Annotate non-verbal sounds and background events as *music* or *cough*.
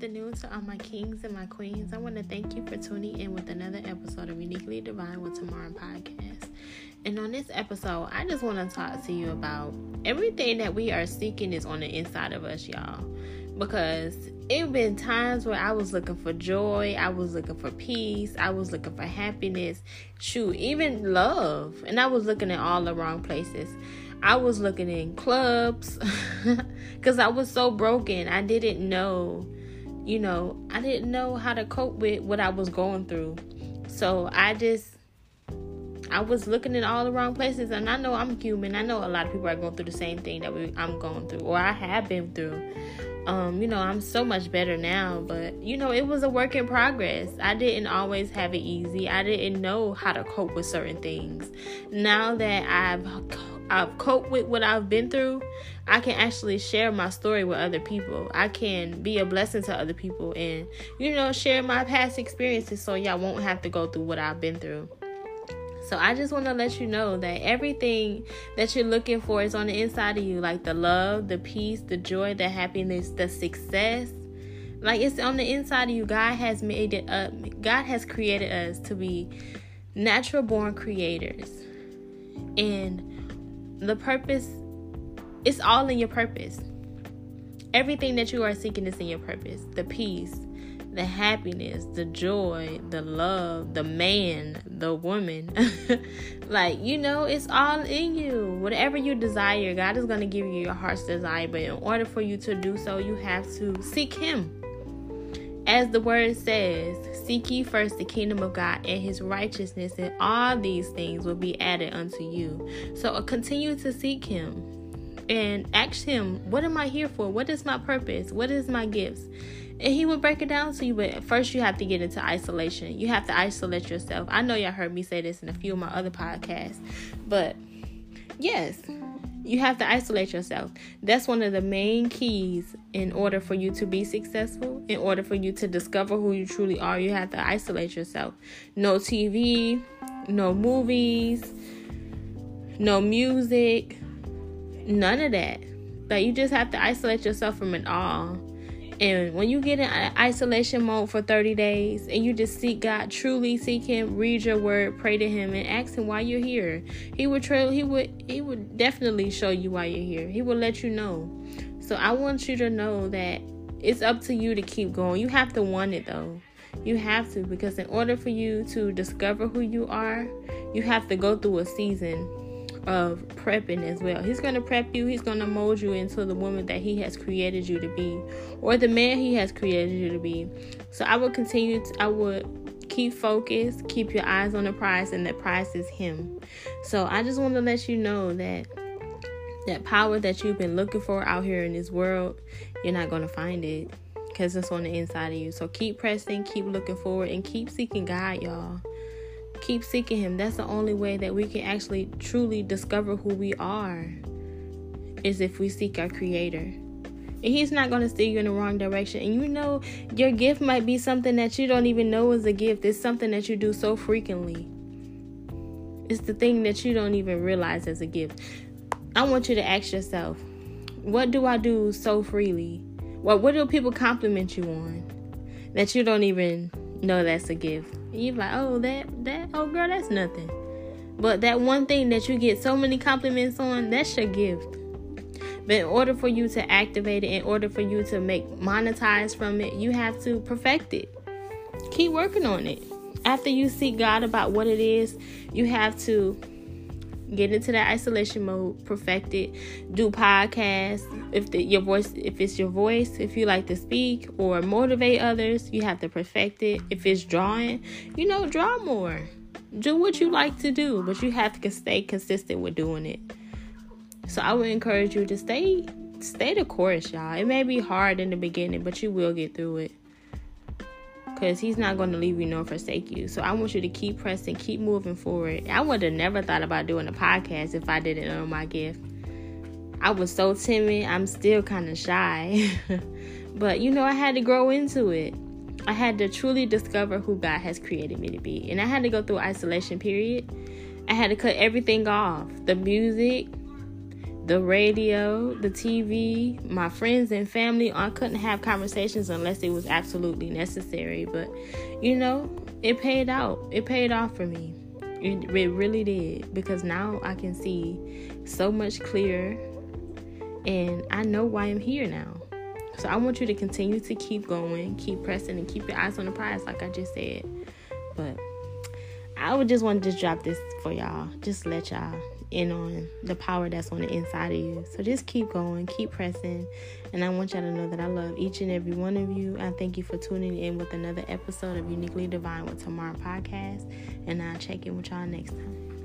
afternoon to all my kings and my queens. I want to thank you for tuning in with another episode of Uniquely Divine with Tamara podcast. And on this episode, I just want to talk to you about everything that we are seeking is on the inside of us, y'all. Because it been times where I was looking for joy, I was looking for peace, I was looking for happiness, shoot, even love. And I was looking at all the wrong places. I was looking in clubs *laughs* because I was so broken. I didn't know, you know, I didn't know how to cope with what I was going through. So I just, I was looking in all the wrong places. And I know I'm human. I know a lot of people are going through the same thing that we, I'm going through or I have been through. Um, you know, I'm so much better now, but you know, it was a work in progress. I didn't always have it easy. I didn't know how to cope with certain things. Now that I've I've coped with what I've been through, I can actually share my story with other people. I can be a blessing to other people and, you know, share my past experiences so y'all won't have to go through what I've been through. So I just want to let you know that everything that you're looking for is on the inside of you like the love, the peace, the joy, the happiness, the success. Like it's on the inside of you. God has made it up. God has created us to be natural born creators. And the purpose it's all in your purpose. Everything that you are seeking is in your purpose. The peace the happiness the joy the love the man the woman. *laughs* Like you know it's all in you. Whatever you desire god is going to give you your heart's desire. But in order for you to do so you have to seek him. As the word says, seek ye first the kingdom of God and his righteousness, and all these things will be added unto you. So uh, continue to seek him and ask him, What am I here for? What is my purpose? What is my gifts? And he will break it down to you, but first you have to get into isolation. You have to isolate yourself. I know y'all heard me say this in a few of my other podcasts, but yes, you have to isolate yourself. That's one of the main keys in order for you to be successful. In order for you to discover who you truly are, you have to isolate yourself. No TV, no movies, no music, none of that. Like you just have to isolate yourself from it all. And when you get in isolation mode for 30 days and you just seek God, truly seek Him, read your word, pray to Him, and ask Him why you're here. He would trail. He would. He would definitely show you why you're here. He will let you know. So I want you to know that it's up to you to keep going. You have to want it though. You have to because in order for you to discover who you are, you have to go through a season of prepping as well. He's going to prep you, he's going to mold you into the woman that he has created you to be or the man he has created you to be. So I will continue to, I would keep focused, keep your eyes on the prize and the prize is him. So I just want to let you know that that power that you've been looking for out here in this world, you're not going to find it because it's on the inside of you. So keep pressing, keep looking forward, and keep seeking God, y'all keep seeking him. That's the only way that we can actually truly discover who we are is if we seek our creator. And he's not going to steer you in the wrong direction. And you know your gift might be something that you don't even know is a gift. It's something that you do so frequently. It's the thing that you don't even realize as a gift. I want you to ask yourself what do i do so freely? What what do people compliment you on that you don't even know that's a gift you're like, oh, that, that, oh, girl, that's nothing. But that one thing that you get so many compliments on, that's your gift. But in order for you to activate it, in order for you to make monetize from it, you have to perfect it. Keep working on it. After you seek God about what it is, you have to get into that isolation mode, perfect it, do podcasts. If the, your voice, if it's your voice, if you like to speak or motivate others, you have to perfect it. If it's drawing, you know, draw more. Do what you like to do, but you have to stay consistent with doing it. So I would encourage you to stay stay the course, y'all. It may be hard in the beginning, but you will get through it because he's not going to leave you nor forsake you. So I want you to keep pressing, keep moving forward. I would have never thought about doing a podcast if I didn't know my gift. I was so timid. I'm still kind of shy. *laughs* but you know, I had to grow into it. I had to truly discover who God has created me to be. And I had to go through isolation period. I had to cut everything off. The music, the radio, the TV, my friends and family. I couldn't have conversations unless it was absolutely necessary. But you know, it paid out. It paid off for me. It, it really did because now I can see so much clearer and I know why I'm here now. So I want you to continue to keep going, keep pressing, and keep your eyes on the prize, like I just said. But I would just want to just drop this for y'all. Just let y'all in on the power that's on the inside of you. So just keep going, keep pressing. And I want y'all to know that I love each and every one of you. I thank you for tuning in with another episode of Uniquely Divine with Tamara podcast. And I'll check in with y'all next time.